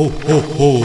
Ho-ho-ho!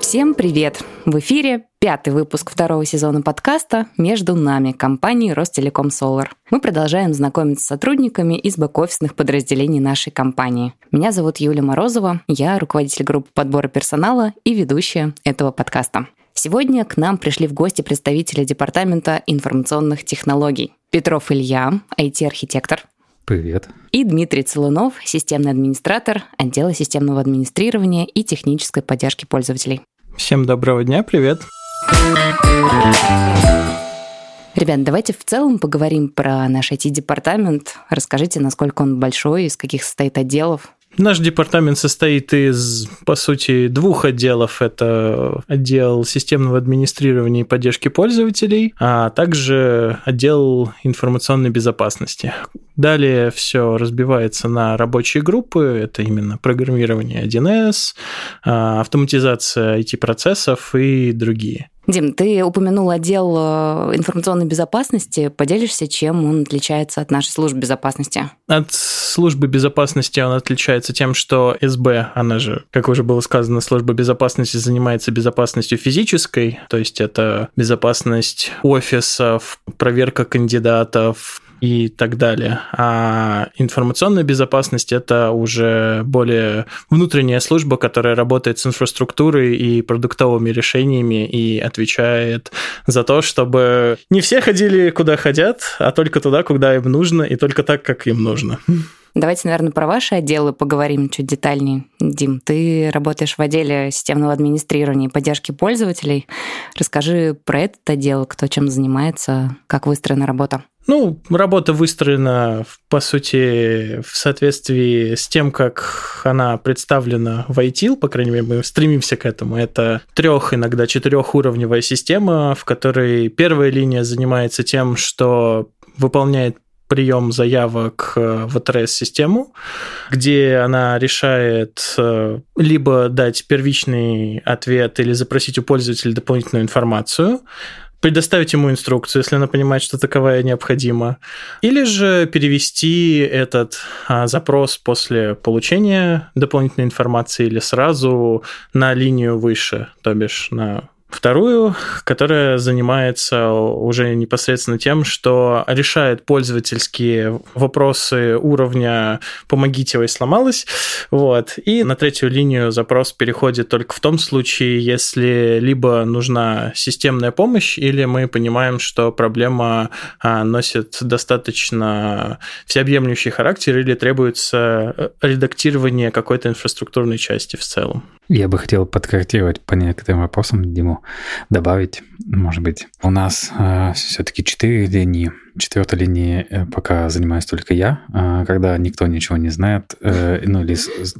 Всем привет! В эфире пятый выпуск второго сезона подкаста «Между нами» компании Ростелеком Solar. Мы продолжаем знакомиться с сотрудниками из бэк-офисных подразделений нашей компании. Меня зовут Юлия Морозова, я руководитель группы подбора персонала и ведущая этого подкаста. Сегодня к нам пришли в гости представители Департамента информационных технологий. Петров Илья, IT-архитектор, Привет. и Дмитрий Целунов, системный администратор отдела системного администрирования и технической поддержки пользователей. Всем доброго дня, привет. Ребят, давайте в целом поговорим про наш IT-департамент. Расскажите, насколько он большой, из каких состоит отделов. Наш департамент состоит из, по сути, двух отделов. Это отдел системного администрирования и поддержки пользователей, а также отдел информационной безопасности. Далее все разбивается на рабочие группы. Это именно программирование 1С, а, автоматизация IT-процессов и другие. Дим, ты упомянул отдел э, информационной безопасности. Поделишься, чем он отличается от нашей службы безопасности? От службы безопасности он отличается тем, что СБ, она же, как уже было сказано, служба безопасности занимается безопасностью физической, то есть это безопасность офисов, проверка кандидатов, и так далее. А информационная безопасность это уже более внутренняя служба, которая работает с инфраструктурой и продуктовыми решениями и отвечает за то, чтобы не все ходили куда хотят, а только туда, куда им нужно, и только так, как им нужно. Давайте, наверное, про ваши отделы поговорим чуть детальнее. Дим, ты работаешь в отделе системного администрирования и поддержки пользователей. Расскажи про этот отдел, кто чем занимается, как выстроена работа. Ну, работа выстроена, по сути, в соответствии с тем, как она представлена в ITIL, по крайней мере, мы стремимся к этому. Это трех, иногда четырехуровневая система, в которой первая линия занимается тем, что выполняет прием заявок э, в АТРС-систему, где она решает э, либо дать первичный ответ или запросить у пользователя дополнительную информацию, предоставить ему инструкцию, если она понимает, что таковая необходима, или же перевести этот а, запрос после получения дополнительной информации или сразу на линию выше, то бишь на Вторую, которая занимается уже непосредственно тем, что решает пользовательские вопросы уровня «помогите, ой, сломалось». Вот. И на третью линию запрос переходит только в том случае, если либо нужна системная помощь, или мы понимаем, что проблема а, носит достаточно всеобъемлющий характер или требуется редактирование какой-то инфраструктурной части в целом. Я бы хотел подкорректировать по некоторым вопросам Диму, добавить, может быть. У нас э, все-таки четыре линии четвертой линии э, пока занимаюсь только я, а когда никто ничего не знает, э, ну или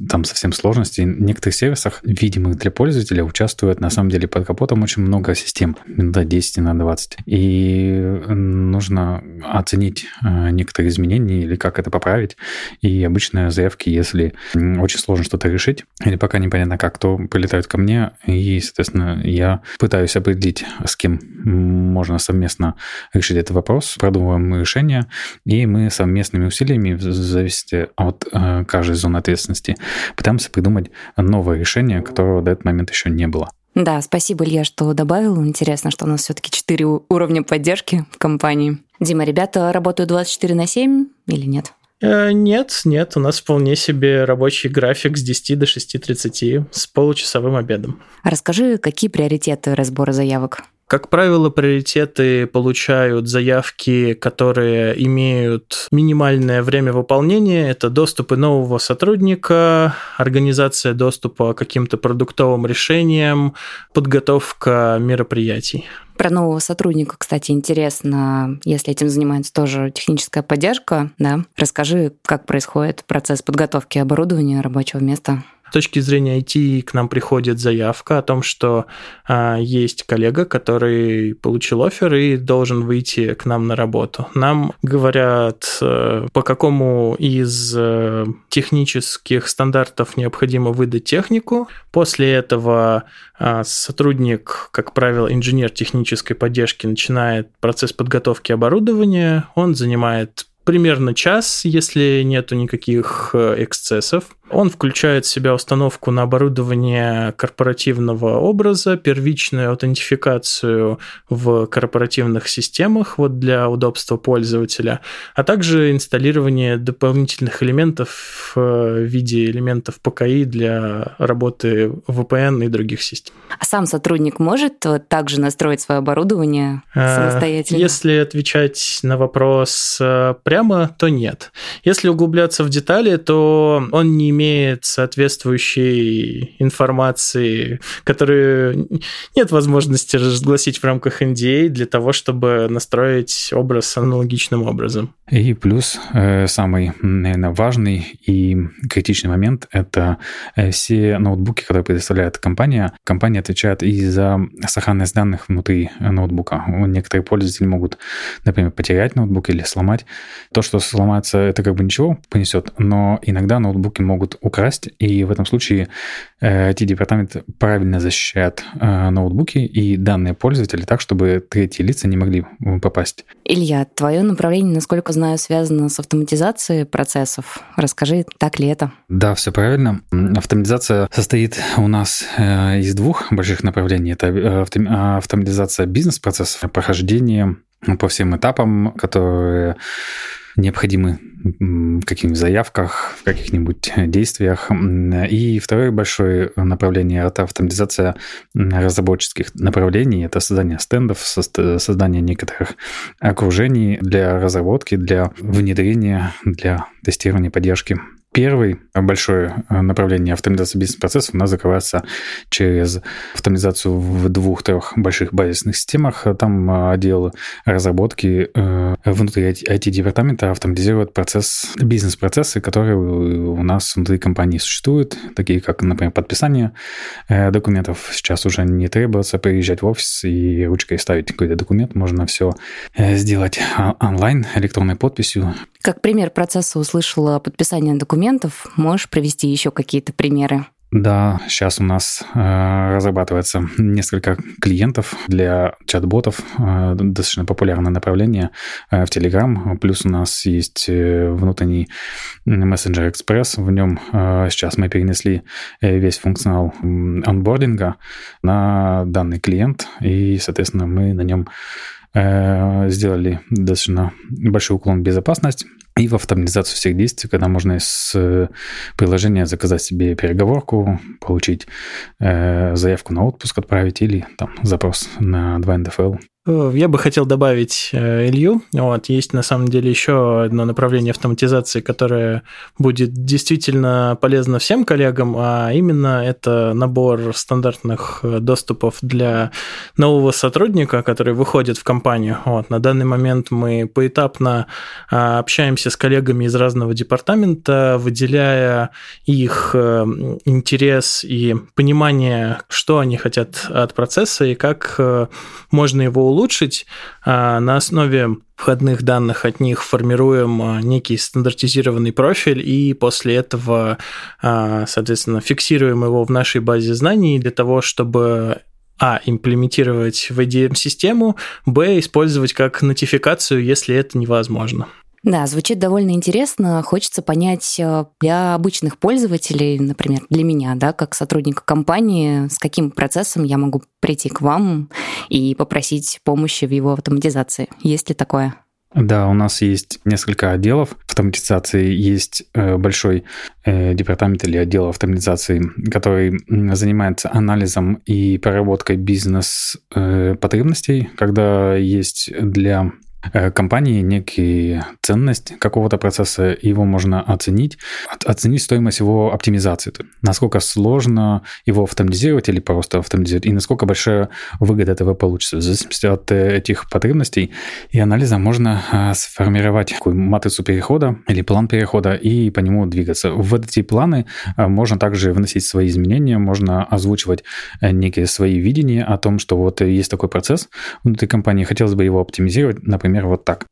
там совсем сложности. В некоторых сервисах, видимых для пользователя, участвует на самом деле под капотом очень много систем, иногда 10, на 20. И нужно оценить э, некоторые изменения или как это поправить. И обычно заявки, если очень сложно что-то решить, или пока непонятно как, то прилетают ко мне, и, соответственно, я пытаюсь определить, с кем можно совместно решить этот вопрос, продумываю придумываем решения, и мы совместными усилиями, в зависимости от э, каждой зоны ответственности, пытаемся придумать новое решение, которого до этого момента еще не было. Да, спасибо, Илья, что добавил. Интересно, что у нас все-таки четыре уровня поддержки в компании. Дима, ребята работают 24 на 7 или нет? Э, нет, нет, у нас вполне себе рабочий график с 10 до 6.30 с получасовым обедом. Расскажи, какие приоритеты разбора заявок? Как правило, приоритеты получают заявки, которые имеют минимальное время выполнения. Это доступы нового сотрудника, организация доступа к каким-то продуктовым решениям, подготовка мероприятий. Про нового сотрудника, кстати, интересно, если этим занимается тоже техническая поддержка, да? Расскажи, как происходит процесс подготовки оборудования рабочего места. С точки зрения IT к нам приходит заявка о том, что а, есть коллега, который получил офер и должен выйти к нам на работу. Нам говорят, а, по какому из а, технических стандартов необходимо выдать технику. После этого а, сотрудник, как правило, инженер технической поддержки, начинает процесс подготовки оборудования. Он занимает примерно час, если нету никаких э, эксцессов. Он включает в себя установку на оборудование корпоративного образа, первичную аутентификацию в корпоративных системах вот для удобства пользователя, а также инсталлирование дополнительных элементов в виде элементов ПКИ для работы VPN и других систем. А сам сотрудник может также настроить свое оборудование а, самостоятельно? Если отвечать на вопрос э, прямо, то нет. Если углубляться в детали, то он не имеет соответствующей информации, которую нет возможности разгласить в рамках NDA для того, чтобы настроить образ аналогичным образом. И плюс э, самый, наверное, важный и критичный момент – это э, все ноутбуки, которые предоставляет компания. Компания отвечает и за сохранность данных внутри ноутбука. Некоторые пользователи могут, например, потерять ноутбук или сломать. То, что сломается, это как бы ничего понесет, но иногда ноутбуки могут украсть, и в этом случае IT-департамент э, правильно защищает э, ноутбуки и данные пользователя так, чтобы третьи лица не могли попасть. Илья, твое направление, насколько знаю, связано с автоматизацией процессов. Расскажи, так ли это? Да, все правильно. Автоматизация состоит у нас э, из двух больших направлений. Это автоматизация бизнес-процессов, прохождение по всем этапам, которые необходимы в каких-нибудь заявках, в каких-нибудь действиях. И второе большое направление – это автоматизация разработческих направлений. Это создание стендов, создание некоторых окружений для разработки, для внедрения, для тестирования, поддержки. Первый большое э, направление автоматизации бизнес-процессов у нас закрывается через автоматизацию в двух-трех больших базисных системах. Там э, отдел разработки э, внутри IT-департамента автоматизирует процесс, бизнес-процессы, которые у нас внутри компании существуют, такие как, например, подписание документов. Сейчас уже не требуется приезжать в офис и ручкой ставить какой-то документ. Можно все сделать онлайн, электронной подписью. Как пример процесса услышала подписание документов. Можешь привести еще какие-то примеры? Да, сейчас у нас э, разрабатывается несколько клиентов для чат-ботов, э, достаточно популярное направление э, в Telegram. Плюс у нас есть э, внутренний мессенджер Express. В нем э, сейчас мы перенесли э, весь функционал онбординга на данный клиент, и, соответственно, мы на нем сделали достаточно большой уклон в безопасность и в автоматизацию всех действий, когда можно из э, приложения заказать себе переговорку, получить э, заявку на отпуск отправить или там запрос на 2 НДФЛ. Э, я бы хотел добавить э, Илью. Вот, есть на самом деле еще одно направление автоматизации, которое будет действительно полезно всем коллегам, а именно это набор стандартных э, доступов для нового сотрудника, который выходит в компанию. Вот, на данный момент мы поэтапно общаемся с коллегами из разного департамента, выделяя их интерес и понимание, что они хотят от процесса и как можно его улучшить. А, на основе входных данных от них формируем а, некий стандартизированный профиль, и после этого, а, соответственно, фиксируем его в нашей базе знаний для того, чтобы а. Имплементировать в IDM-систему, б. Использовать как нотификацию, если это невозможно. Да, звучит довольно интересно. Хочется понять э, для обычных пользователей, например, для меня, да, как сотрудника компании, с каким процессом я могу прийти к вам и попросить помощи в его автоматизации. Есть ли такое? Да, у нас есть несколько отделов автоматизации. Есть э, большой э, департамент или отдел автоматизации, который занимается анализом и проработкой бизнес-потребностей, когда есть для компании некий ценность какого-то процесса, его можно оценить, оценить стоимость его оптимизации. Насколько сложно его автоматизировать или просто автоматизировать, и насколько большая выгода этого получится. В зависимости от э, этих потребностей и анализа можно э, сформировать такую матрицу перехода или план перехода и по нему двигаться. В эти планы можно также вносить свои изменения, можно озвучивать некие свои видения о том, что вот есть такой процесс внутри компании, хотелось бы его оптимизировать, например, вот так.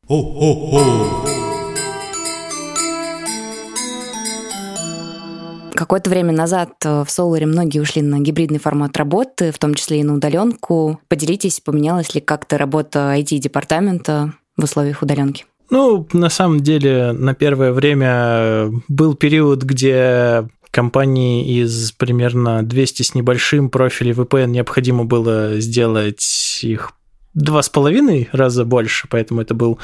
Какое-то время назад в Solar многие ушли на гибридный формат работы, в том числе и на удаленку. Поделитесь, поменялась ли как-то работа IT-департамента в условиях удаленки? Ну, на самом деле, на первое время был период, где компании из примерно 200 с небольшим профилей VPN необходимо было сделать их два с половиной раза больше, поэтому это был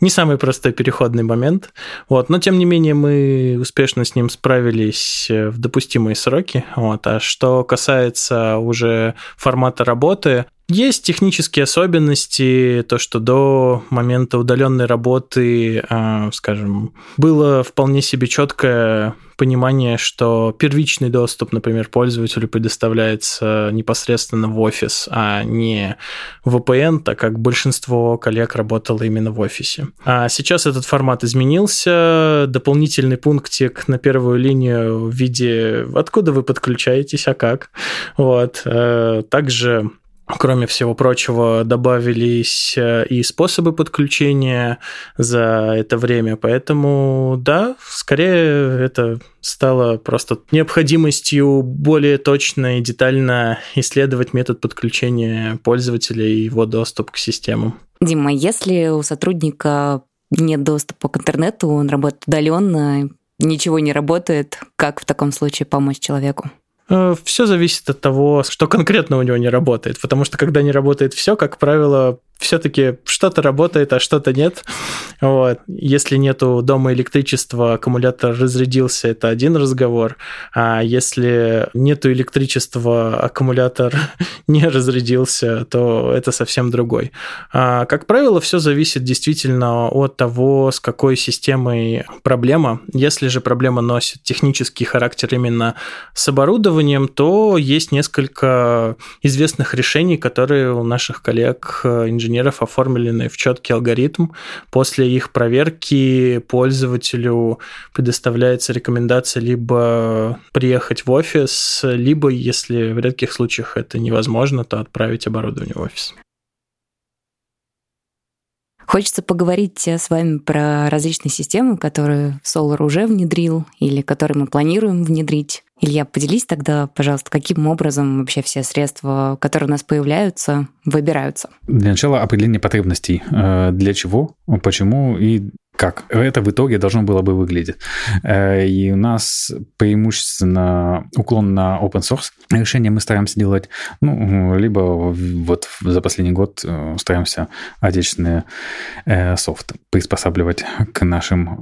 не самый простой переходный момент. Вот. Но, тем не менее, мы успешно с ним справились э, в допустимые сроки. Вот. А что касается уже формата работы, есть технические особенности, то, что до момента удаленной работы, а, скажем, было вполне себе четкое понимание, что первичный доступ, например, пользователю предоставляется непосредственно в офис, а не в VPN, так как большинство коллег работало именно в офисе. А сейчас этот формат изменился, дополнительный пунктик на первую линию в виде «откуда вы подключаетесь, а как?». Вот. Э, также Кроме всего прочего, добавились э, и способы подключения за это время. Поэтому, да, скорее это стало просто необходимостью более точно и детально исследовать метод подключения пользователя и его доступ к системам. Дима, если у сотрудника нет доступа к интернету, он работает удаленно, ничего не работает, как в таком случае помочь человеку? Э, все зависит от того, что конкретно у него не работает. Потому что когда не работает все, как правило, все-таки что-то работает, а что-то нет. Вот. Если нету дома электричества, аккумулятор разрядился, это один разговор. А если нету электричества, аккумулятор не разрядился, то это совсем другой. А, как правило, все зависит действительно от того, с какой системой проблема. Если же проблема носит технический характер именно с оборудованием, то есть несколько известных решений, которые у наших коллег инженеров инженеров оформлены в четкий алгоритм. После их проверки пользователю предоставляется рекомендация либо приехать в офис, либо, если в редких случаях это невозможно, то отправить оборудование в офис. Хочется поговорить с вами про различные системы, которые Solar уже внедрил или которые мы планируем внедрить. Илья, поделись тогда, пожалуйста, каким образом вообще все средства, которые у нас появляются, выбираются? Для начала определение потребностей. Э, для чего, почему и как это в итоге должно было бы выглядеть. Э, и у нас преимущественно уклон на open source решения мы стараемся делать, ну, либо вот за последний год э, стараемся отечественные э, софт приспосабливать к нашим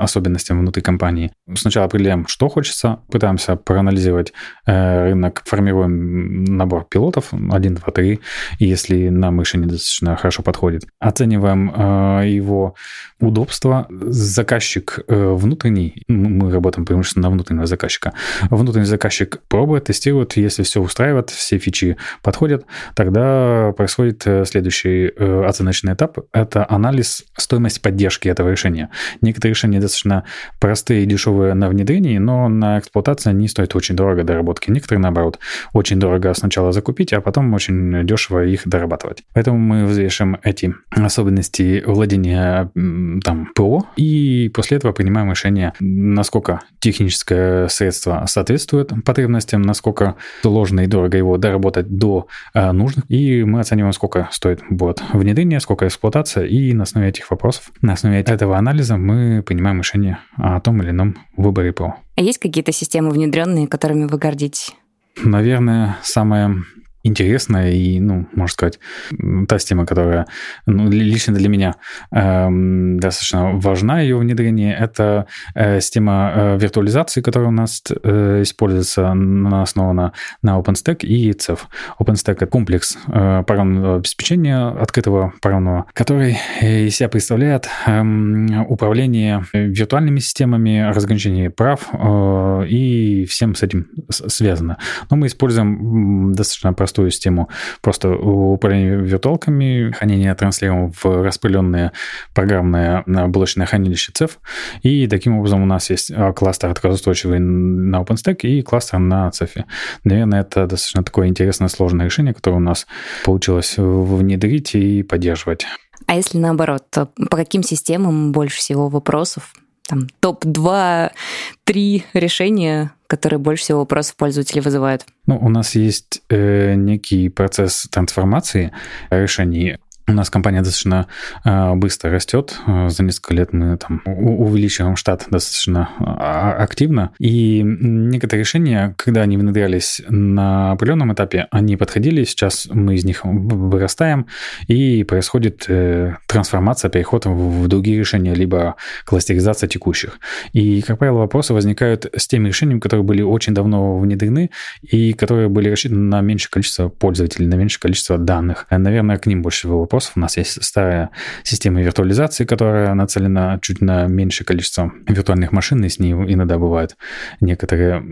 особенностям внутри компании. Сначала определяем, что хочется, пытаемся проанализировать рынок, формируем набор пилотов, 1, 2, 3, и если нам решение достаточно хорошо подходит, оцениваем его удобство. Заказчик э, внутренний, мы работаем преимущественно на внутреннего заказчика, внутренний заказчик пробует, тестирует, если все устраивает, все фичи подходят, тогда происходит э, следующий э, оценочный этап, это анализ стоимости поддержки этого решения. Некоторые решения достаточно простые и дешевые на внедрении, но на эксплуатации они стоят очень дорого доработки. Некоторые, наоборот, очень дорого сначала закупить, а потом очень дешево их дорабатывать. Поэтому мы взвешиваем эти особенности владения там ПО, и после этого принимаем решение, насколько техническое средство соответствует потребностям, насколько сложно и дорого его доработать до э, нужных, и мы оцениваем, сколько стоит будет внедрение, сколько эксплуатация, и на основе этих вопросов, на основе этого анализа мы принимаем решение о том или ином выборе ПО. А есть какие-то системы внедренные, которыми вы гордитесь? Наверное, самое интересная и, ну, можно сказать, та система, которая ну, лично для меня э, достаточно важна, ее внедрение, это э, система э, виртуализации, которая у нас э, используется, она основана на OpenStack и CEF. OpenStack — это комплекс э, программного обеспечения открытого программного, который э, из себя представляет э, управление виртуальными системами, разграничение прав э, и всем с этим связано. Но мы используем достаточно простой простую систему просто управления виртуалками, хранение транслируем в распыленные программные блочное хранилище CEF, и таким образом у нас есть а, кластер отказоустойчивый на OpenStack и кластер на CEF. Наверное, это достаточно такое интересное, сложное решение, которое у нас получилось внедрить и поддерживать. А если наоборот, то по каким системам больше всего вопросов? Там топ-2, 3 решения, которые больше всего вопросов пользователей вызывают? Ну, у нас есть э, некий процесс трансформации решений у нас компания достаточно э, быстро растет. За несколько лет мы там увеличиваем штат достаточно а, активно. И некоторые решения, когда они внедрялись на определенном этапе, они подходили. Сейчас мы из них вырастаем, и происходит э, трансформация, переход в другие решения, либо кластеризация текущих. И, как правило, вопросы возникают с теми решениями, которые были очень давно внедрены и которые были рассчитаны на меньшее количество пользователей, на меньшее количество данных. Наверное, к ним больше всего вопросов. У нас есть старая система виртуализации, которая нацелена чуть на меньшее количество виртуальных машин, и с ней иногда бывают некоторые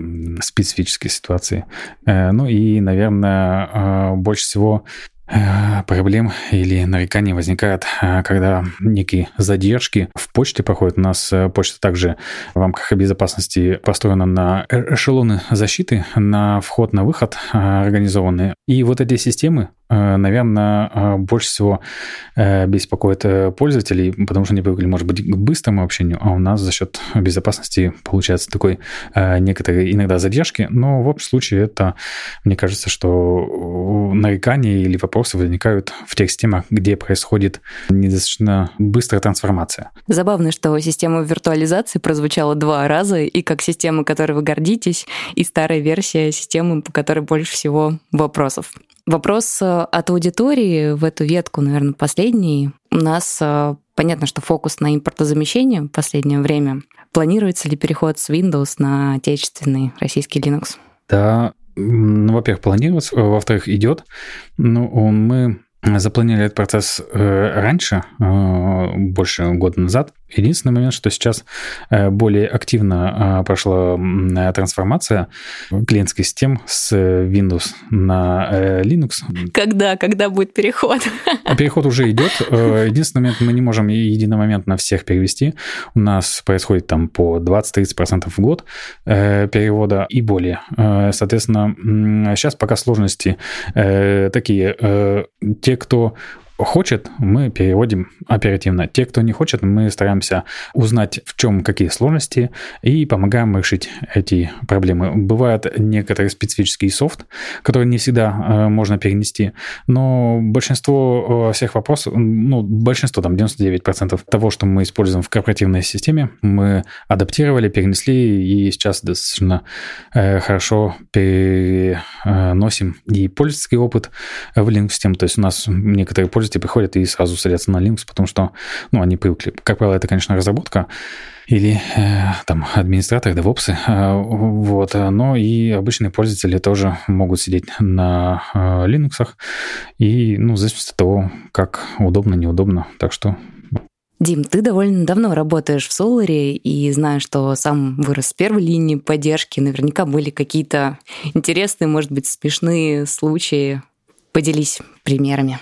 специфические ситуации. Э, ну и, наверное, э, больше всего Э, проблем или нареканий возникает, когда некие задержки в почте проходят. У нас почта также в рамках безопасности построена на эшелоны защиты, на вход, на выход организованы. И вот эти системы, наверное, больше всего беспокоит пользователей, потому что они привыкли, может быть, к быстрому общению, а у нас за счет безопасности получается такой некоторые иногда задержки, но в общем случае это, мне кажется, что нарекания или вопросы возникают в тех системах, где происходит недостаточно быстрая трансформация. Забавно, что система виртуализации прозвучала два раза, и как система, которой вы гордитесь, и старая версия системы, по которой больше всего вопросов. Вопрос э, от аудитории в эту ветку, наверное, последний. У нас э, понятно, что фокус на импортозамещение в последнее время. Планируется ли переход с Windows на отечественный российский Linux? Да, ну, во-первых, планируется, во-вторых, идет. Ну, мы запланировали этот процесс э, раньше, больше года назад. Единственный момент, что сейчас э, более активно прошла трансформация клиентской систем с Windows на Linux. Когда? Когда будет переход? А переход уже идет. Единственный момент, мы не можем единомоментно всех перевести. У нас происходит там по 20-30% в год перевода и более. Соответственно, сейчас пока сложности такие те, кто хочет, мы переводим оперативно. Те, кто не хочет, мы стараемся узнать, в чем какие сложности, и помогаем решить эти проблемы. Бывает некоторый специфический софт, который не всегда э, можно перенести, но большинство э, всех вопросов, ну, большинство, там, 99% того, что мы используем в корпоративной системе, мы адаптировали, перенесли, и сейчас достаточно э, хорошо переносим и пользовательский опыт в Linux-систему. То есть у нас некоторые пользователи пользователи приходят и сразу садятся на Linux, потому что, ну, они привыкли. Как правило, это, конечно, разработка или э, там администраторы, девопсы, э, вот, но и обычные пользователи тоже могут сидеть на э, Linux, и, ну, в зависимости от того, как удобно, неудобно, так что Дим, ты довольно давно работаешь в Соларе и знаю, что сам вырос с первой линии поддержки. Наверняка были какие-то интересные, может быть, смешные случаи. Поделись примерами.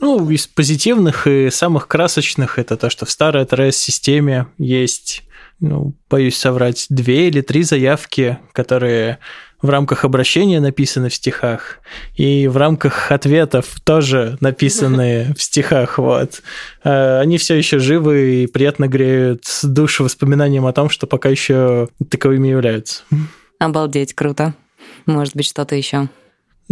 Ну, из позитивных и самых красочных это то, что в старой ТРС-системе есть, ну, боюсь соврать, две или три заявки, которые в рамках обращения написаны в стихах, и в рамках ответов тоже написаны в стихах. Вот. Э, они все еще живы и приятно греют душу воспоминанием о том, что пока еще таковыми являются. Обалдеть, круто. Может быть, что-то еще.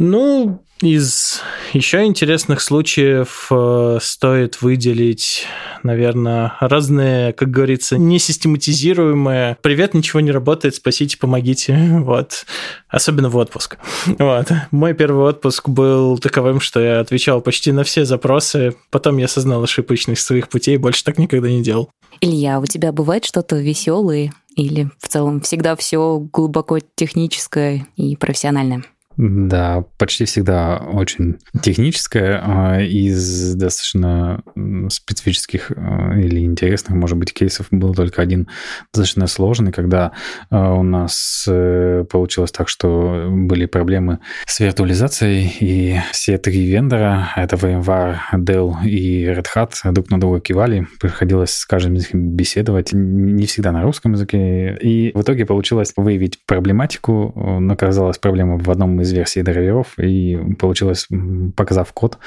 Ну, из еще интересных случаев э, стоит выделить, наверное, разные, как говорится, несистематизируемые «Привет, ничего не работает, спасите, помогите». Вот. Особенно в отпуск. Вот. Мой первый отпуск был таковым, что я отвечал почти на все запросы. Потом я осознал ошибочность своих путей и больше так никогда не делал. Илья, у тебя бывает что-то веселое или в целом всегда все глубоко техническое и профессиональное? Да, почти всегда очень техническая, а, из достаточно специфических а, или интересных, может быть, кейсов. Был только один достаточно сложный, когда а, у нас э, получилось так, что были проблемы с виртуализацией, и все три вендора, это VMware, Dell и Red Hat, друг на друга кивали, приходилось с каждым из них беседовать, не всегда на русском языке, и в итоге получилось выявить проблематику, но оказалась проблема в одном из из версии драйверов, и получилось, показав код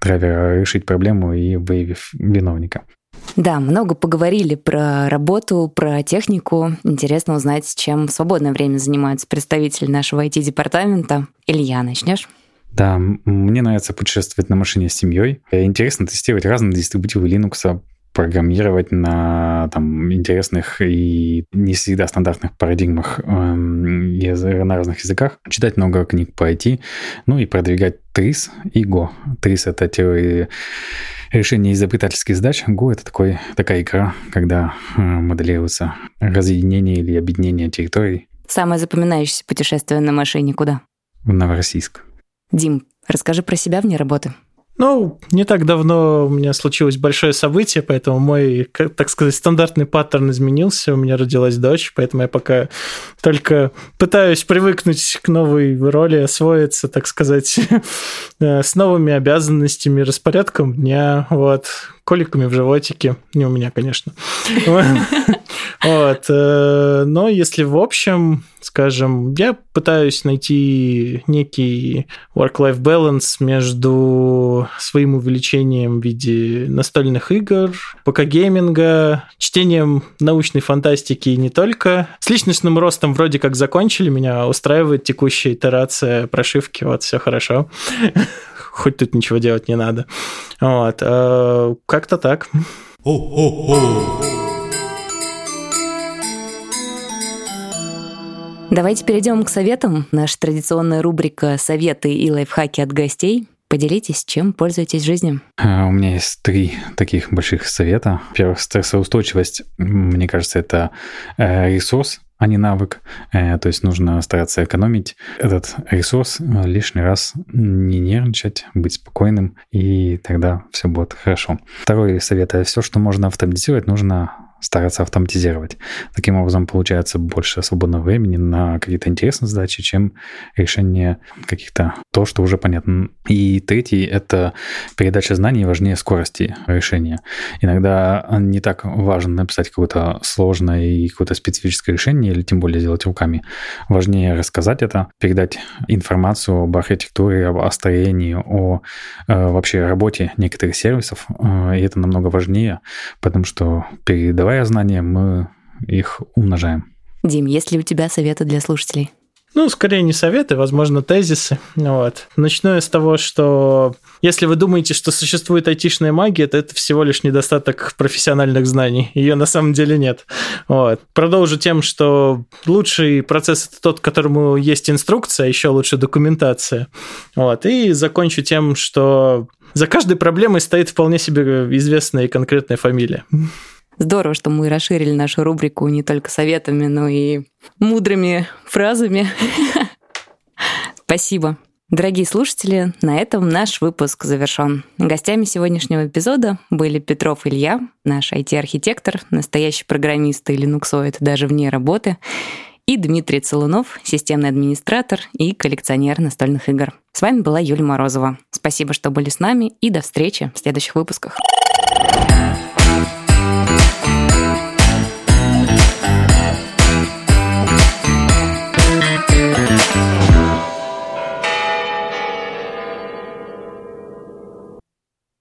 драйвера, решить проблему и выявив виновника. Да, много поговорили про работу, про технику. Интересно узнать, чем в свободное время занимаются представители нашего IT-департамента. Илья, начнешь? Да, мне нравится путешествовать на машине с семьей. Интересно тестировать разные дистрибутивы Linux, программировать на там, интересных и не всегда стандартных парадигмах эм, на разных языках, читать много книг по IT, ну и продвигать TRIS и Go. TRIS — это теория решения изобретательских задач. Go — это такой, такая игра, когда э, моделируется разъединение или объединение территорий. Самое запоминающееся путешествие на машине куда? В Новороссийск. Дим, расскажи про себя вне работы. Ну, не так давно у меня случилось большое событие, поэтому мой, так сказать, стандартный паттерн изменился. У меня родилась дочь, поэтому я пока только пытаюсь привыкнуть к новой роли, освоиться, так сказать, э, с новыми обязанностями, распорядком дня, вот, коликами в животике. Не у меня, конечно. Вот. Э, но если в общем, скажем, я пытаюсь найти некий work-life balance между своим увлечением в виде настольных игр, ПК-гейминга, чтением научной фантастики и не только. С личностным ростом вроде как закончили, меня устраивает текущая итерация прошивки, вот все хорошо. Хоть тут ничего делать не надо. Вот. Э, как-то так. Давайте перейдем к советам. Наша традиционная рубрика «Советы и лайфхаки от гостей». Поделитесь, чем пользуетесь в жизни. А, у меня есть три таких больших совета. Во-первых, стрессоустойчивость, мне кажется, это э, ресурс, а не навык. Э, то есть нужно стараться экономить этот ресурс, э, лишний раз не нервничать, быть спокойным, и тогда все будет хорошо. Второй совет – все, что можно автоматизировать, нужно стараться автоматизировать. Таким образом, получается больше свободного времени на какие-то интересные задачи, чем решение каких-то то, что уже понятно. И третий — это передача знаний важнее скорости решения. Иногда не так важно написать какое-то сложное и какое-то специфическое решение, или тем более сделать руками. Важнее рассказать это, передать информацию об архитектуре, об строении, о э, вообще работе некоторых сервисов. Э, и это намного важнее, потому что передавать давая знания, мы их умножаем. Дим, есть ли у тебя советы для слушателей? Ну, скорее не советы, возможно, тезисы. Вот. Начну я с того, что если вы думаете, что существует айтишная магия, то это всего лишь недостаток профессиональных знаний. Ее на самом деле нет. Вот. Продолжу тем, что лучший процесс это тот, которому есть инструкция, а еще лучше документация. Вот. И закончу тем, что за каждой проблемой стоит вполне себе известная и конкретная фамилия. Здорово, что мы расширили нашу рубрику не только советами, но и мудрыми фразами. Спасибо. Дорогие слушатели, на этом наш выпуск завершен. Гостями сегодняшнего эпизода были Петров Илья, наш IT-архитектор, настоящий программист и линуксоид даже вне работы, и Дмитрий Целунов, системный администратор и коллекционер настольных игр. С вами была Юлия Морозова. Спасибо, что были с нами, и до встречи в следующих выпусках.